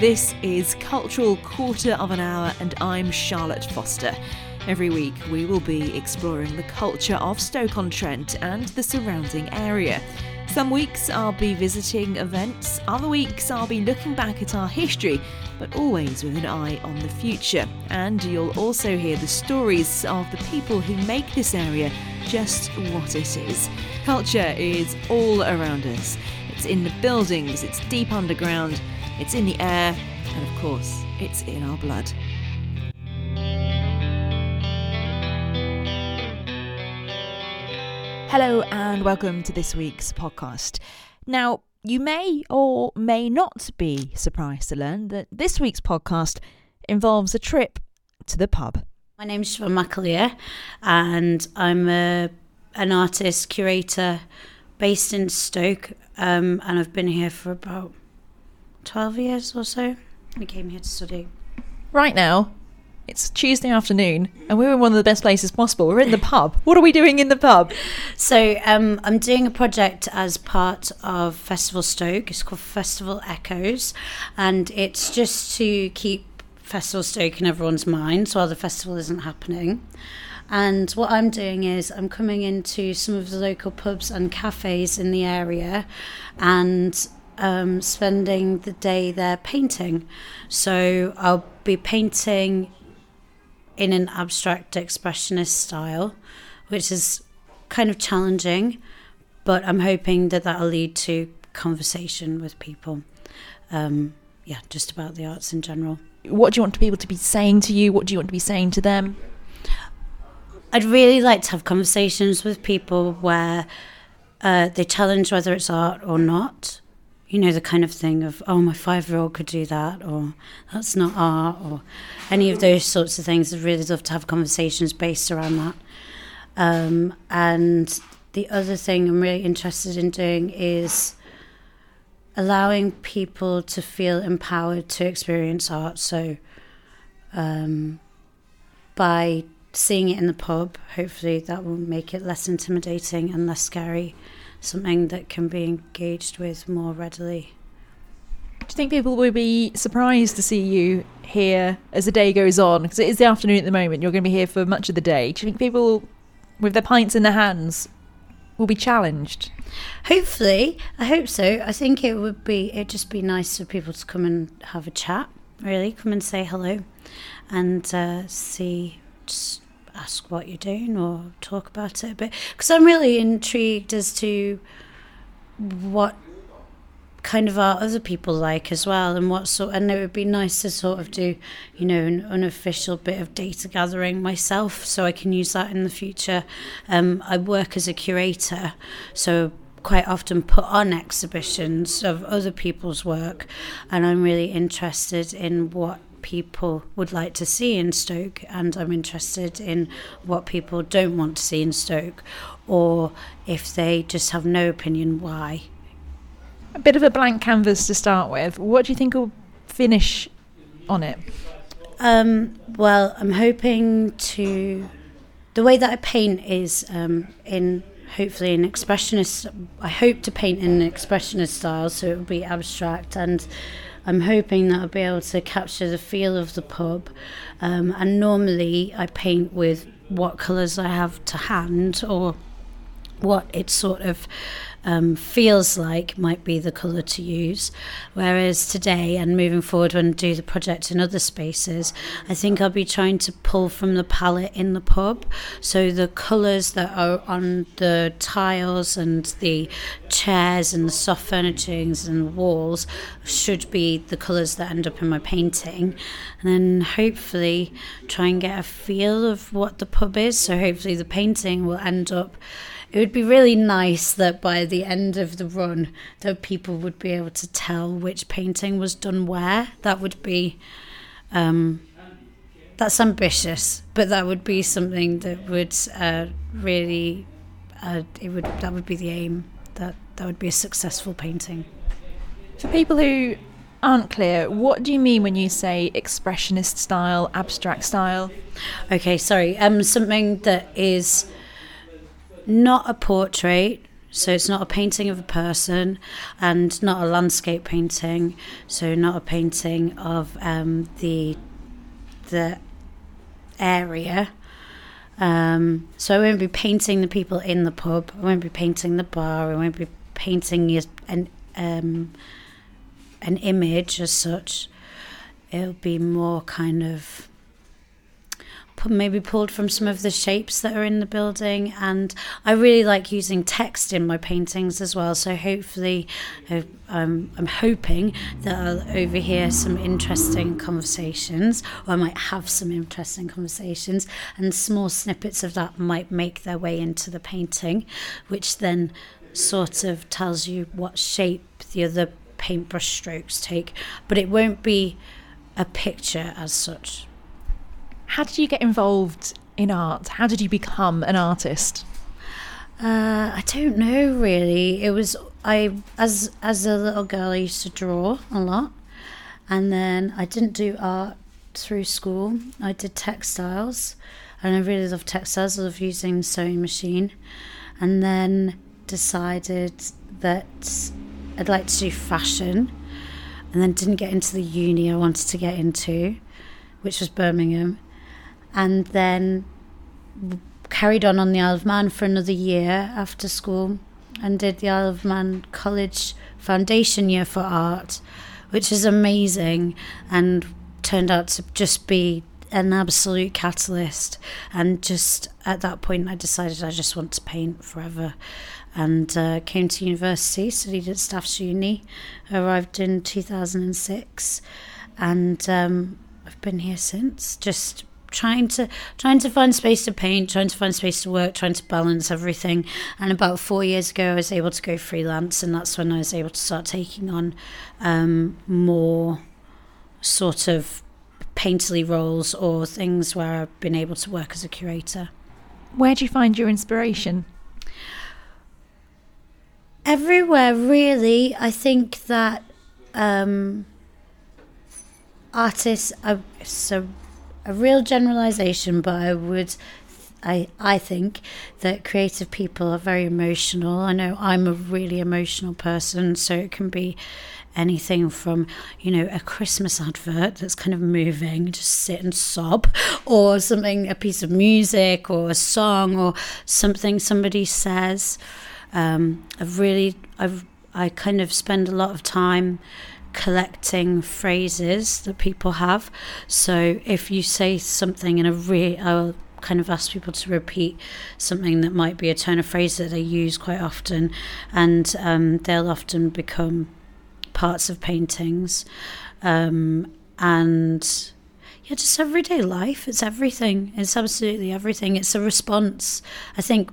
This is Cultural Quarter of an Hour, and I'm Charlotte Foster. Every week, we will be exploring the culture of Stoke-on-Trent and the surrounding area. Some weeks I'll be visiting events, other weeks I'll be looking back at our history, but always with an eye on the future. And you'll also hear the stories of the people who make this area just what it is. Culture is all around us. It's in the buildings, it's deep underground, it's in the air, and of course, it's in our blood. Hello, and welcome to this week's podcast. Now, you may or may not be surprised to learn that this week's podcast involves a trip to the pub. My name's Siobhan McAleer, and I'm a, an artist curator based in Stoke, um, and I've been here for about 12 years or so. We came here to study. Right now, it's Tuesday afternoon, and we're in one of the best places possible. We're in the pub. What are we doing in the pub? So, um, I'm doing a project as part of Festival Stoke. It's called Festival Echoes, and it's just to keep Festival Stoke in everyone's minds while the festival isn't happening. And what I'm doing is I'm coming into some of the local pubs and cafes in the area and um, spending the day there painting. So I'll be painting in an abstract expressionist style, which is kind of challenging, but I'm hoping that that'll lead to conversation with people. Um, yeah, just about the arts in general. What do you want people to be saying to you? What do you want to be saying to them? I'd really like to have conversations with people where uh, they challenge whether it's art or not. You know, the kind of thing of, oh, my five year old could do that, or that's not art, or any of those sorts of things. I'd really love to have conversations based around that. Um, and the other thing I'm really interested in doing is allowing people to feel empowered to experience art. So, um, by seeing it in the pub, hopefully that will make it less intimidating and less scary, something that can be engaged with more readily. Do you think people will be surprised to see you here as the day goes on? Because it is the afternoon at the moment, you're going to be here for much of the day. Do you think people, with their pints in their hands, will be challenged? Hopefully, I hope so. I think it would be, it'd just be nice for people to come and have a chat, really, come and say hello and uh, see, just ask what you're doing or talk about it a bit. Because I'm really intrigued as to what kind of art other people like as well and what sort and it would be nice to sort of do you know an unofficial bit of data gathering myself so I can use that in the future um, I work as a curator so quite often put on exhibitions of other people's work and I'm really interested in what people would like to see in Stoke, and I'm interested in what people don't want to see in Stoke, or if they just have no opinion, why. A bit of a blank canvas to start with. What do you think will finish on it? Um, well, I'm hoping to. The way that I paint is um, in hopefully an expressionist. I hope to paint in an expressionist style, so it will be abstract and I'm hoping that I'll be able to capture the feel of the pub. Um, and normally I paint with what colours I have to hand or what it's sort of um, feels like might be the colour to use. Whereas today and moving forward when I do the project in other spaces, I think I'll be trying to pull from the palette in the pub. So the colours that are on the tiles and the chairs and the soft furnishings and walls should be the colours that end up in my painting. And then hopefully try and get a feel of what the pub is. So hopefully the painting will end up it would be really nice that by the end of the run that people would be able to tell which painting was done where. That would be um, that's ambitious but that would be something that would uh, really uh, it would that would be the aim that that would be a successful painting. For people who aren't clear what do you mean when you say expressionist style abstract style? Okay sorry um something that is not a portrait, So it's not a painting of a person and not a landscape painting. So not a painting of um, the the area. Um, so I won't be painting the people in the pub. I won't be painting the bar. I won't be painting an um, an image as such. It'll be more kind of maybe pulled from some of the shapes that are in the building. And I really like using text in my paintings as well. So hopefully, uh, um, I'm hoping that I'll overhear some interesting conversations, or I might have some interesting conversations, and small snippets of that might make their way into the painting, which then sort of tells you what shape the other paintbrush strokes take. But it won't be a picture as such. How did you get involved in art? How did you become an artist? Uh, I don't know really. It was I as as a little girl I used to draw a lot, and then I didn't do art through school. I did textiles, and I really love textiles. I love using sewing machine, and then decided that I'd like to do fashion, and then didn't get into the uni I wanted to get into, which was Birmingham, and then carried on on the Isle of Man for another year after school and did the Isle of Man College Foundation year for art, which is amazing and turned out to just be an absolute catalyst. And just at that point, I decided I just want to paint forever. And uh, came to university, studied at Staffs Uni, arrived in 2006, and um, I've been here since, just trying to trying to find space to paint, trying to find space to work, trying to balance everything. And about four years ago, I was able to go freelance, and that's when I was able to start taking on um, more sort of painterly roles or things where I've been able to work as a curator. Where do you find your inspiration? Everywhere, really. I think that um, artists are so a real generalization, but I would I I think that creative people are very emotional. I know I'm a really emotional person, so it can be anything from you know a Christmas advert that's kind of moving, just sit and sob, or something a piece of music or a song or something somebody says. Um, I've really I've I kind of spend a lot of time collecting phrases that people have. So if you say something in a real, I'll kind of ask people to repeat something that might be a turn of phrase that they use quite often, and um, they'll often become parts of paintings. Um, and yeah, just everyday life. It's everything. It's absolutely everything. It's a response. I think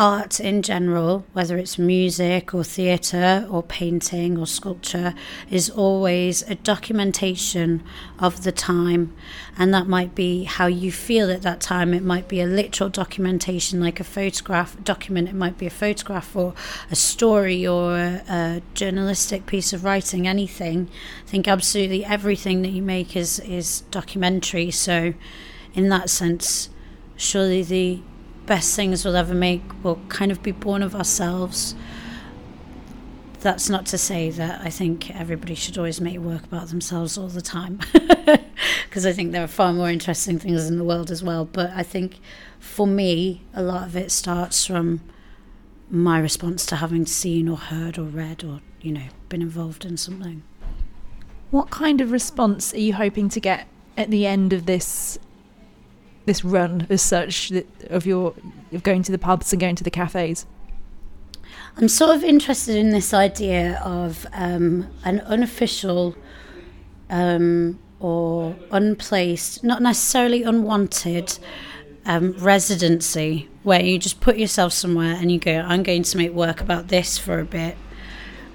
art in general, whether it's music or theatre or painting or sculpture, is always a documentation of the time. And that might be how you feel at that time. It might be a literal documentation, like a photograph document. It might be a photograph or a story or a, a journalistic piece of writing, anything. I think absolutely everything that you make is, is documentary. So, in that sense, surely the best things we'll ever make will kind of be born of ourselves. That's not to say that I think everybody should always make work about themselves all the time, because I think there are far more interesting things in the world as well. But I think for me, a lot of it starts from my response to having seen or heard or read or, you know, been involved in something. What kind of response are you hoping to get at the end of this this run as such of your of going to the pubs and going to the cafes? I'm sort of interested in this idea of um, an unofficial um, or unplaced, not necessarily unwanted um, residency where you just put yourself somewhere and you go, I'm going to make work about this for a bit.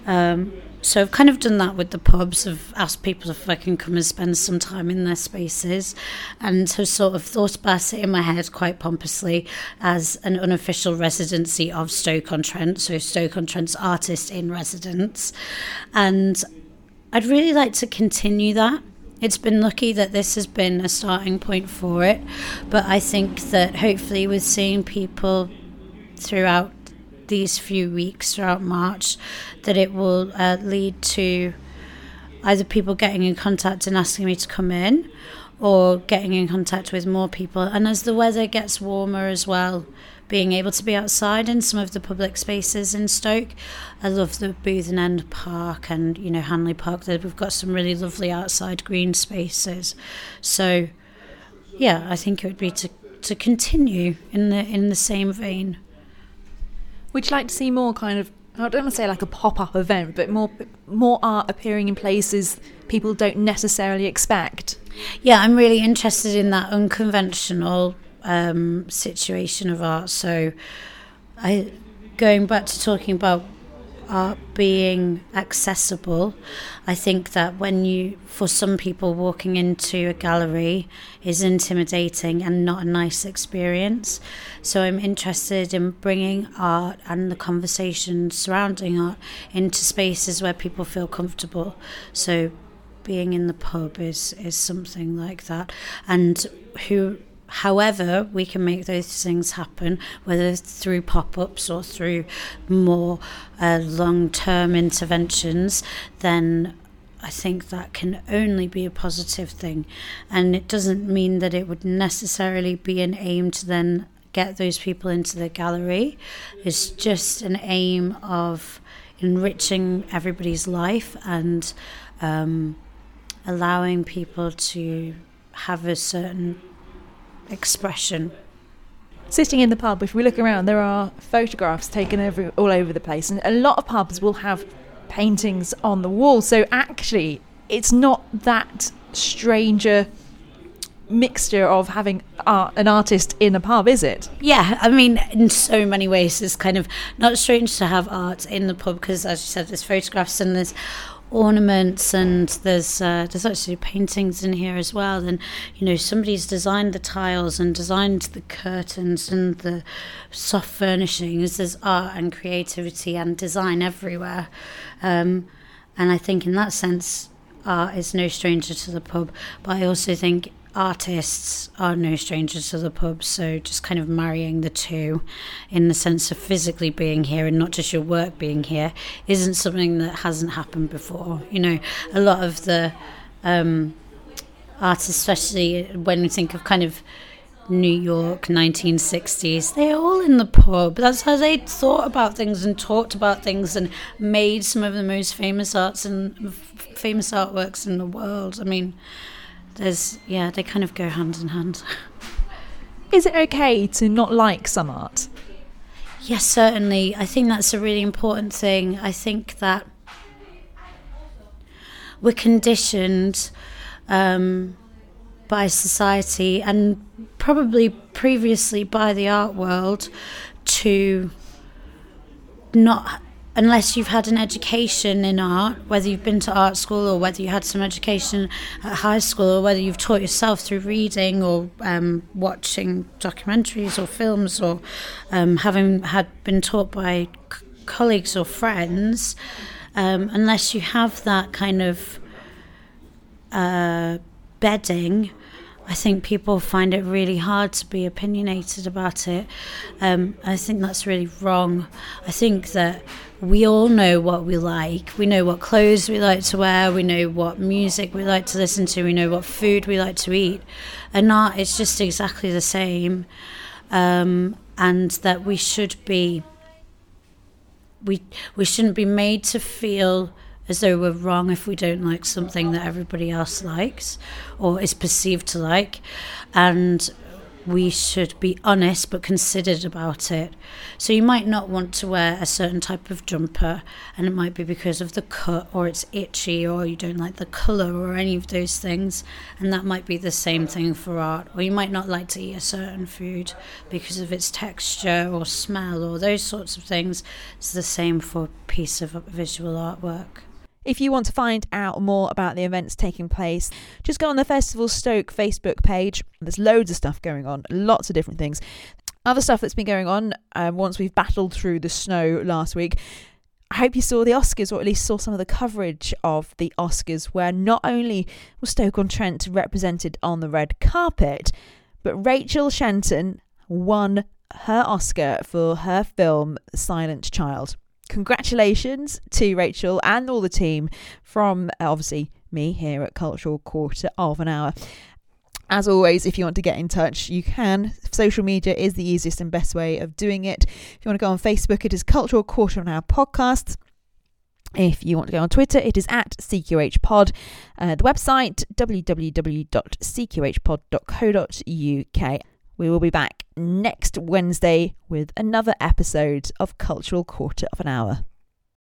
Um, so I've kind of done that with the pubs. I've asked people if I can come and spend some time in their spaces and have sort of thought about it in my head quite pompously as an unofficial residency of Stoke-on-Trent. So Stoke-on-Trent's artist in residence. And I'd really like to continue that. It's been lucky that this has been a starting point for it, but I think that hopefully with seeing people throughout these few weeks throughout March that it will uh, lead to either people getting in contact and asking me to come in or getting in contact with more people. And as the weather gets warmer as well, being able to be outside in some of the public spaces in Stoke. I love the Bootham End Park and, you know, Hanley Park. We've got some really lovely outside green spaces. So, yeah, I think it would be to, to continue in the in the same vein. Would you like to see more kind of I don't want to say like a pop-up event, but more more art appearing in places people don't necessarily expect. Yeah, I'm really interested in that unconventional um, situation of art. So, I going back to talking about art being accessible, I think that when you, for some people, walking into a gallery is intimidating and not a nice experience. So I'm interested in bringing art and the conversation surrounding art into spaces where people feel comfortable. So being in the pub is is something like that, and who However, we can make those things happen, whether through pop ups or through more uh, long term interventions, then I think that can only be a positive thing. And it doesn't mean that it would necessarily be an aim to then get those people into the gallery. It's just an aim of enriching everybody's life and um, allowing people to have a certain expression. Sitting in the pub, if we look around, there are photographs taken every, all over the place, and a lot of pubs will have paintings on the wall. So actually, it's not that stranger mixture of having art, an artist in a pub, is it? Yeah, I mean, in so many ways, it's kind of not strange to have art in the pub because, as you said, there's photographs and there's ornaments and there's uh, there's actually paintings in here as well. And you know somebody's designed the tiles and designed the curtains and the soft furnishings. There's art and creativity and design everywhere. Um, and I think in that sense art is no stranger to the pub. But I also think artists are no strangers to the pub, so just kind of marrying the two in the sense of physically being here and not just your work being here isn't something that hasn't happened before. You know, a lot of the um, artists, especially when we think of kind of New York 1960s, they're all in the pub. That's how they thought about things and talked about things and made some of the most famous arts and famous artworks in the world. I mean, there's yeah, they kind of go hand in hand. Is it okay to not like some art? Yes, certainly. I think that's a really important thing. I think that we're conditioned um, by society and probably previously by the art world to not unless you've had an education in art, whether you've been to art school or whether you had some education at high school or whether you've taught yourself through reading or um, watching documentaries or films or um, having had been taught by c- colleagues or friends, um, unless you have that kind of uh, bedding I think people find it really hard to be opinionated about it. Um, I think that's really wrong. I think that we all know what we like. We know what clothes we like to wear. We know what music we like to listen to. We know what food we like to eat. And art is just exactly the same. Um, and that we should be, we, we shouldn't be made to feel as though we're wrong if we don't like something that everybody else likes or is perceived to like. And we should be honest but considered about it. So you might not want to wear a certain type of jumper, and it might be because of the cut, or it's itchy, or you don't like the colour, or any of those things. And that might be the same thing for art. Or you might not like to eat a certain food because of its texture or smell, or those sorts of things. It's the same for a piece of visual artwork. If you want to find out more about the events taking place, just go on the Festival Stoke Facebook page. There's loads of stuff going on, lots of different things. Other stuff that's been going on uh, once we've battled through the snow last week. I hope you saw the Oscars, or at least saw some of the coverage of the Oscars, where not only was Stoke on Trent represented on the red carpet, but Rachel Shenton won her Oscar for her film Silent Child. Congratulations to Rachel and all the team from uh, obviously me here at Cultural Quarter of an Hour. As always, if you want to get in touch, you can. Social media is the easiest and best way of doing it. If you want to go on Facebook, it is Cultural Quarter of an Hour Podcast. If you want to go on Twitter, it is at CQHpod. Uh, the website, www.cqhpod.co.uk. We will be back next Wednesday with another episode of Cultural Quarter of an Hour.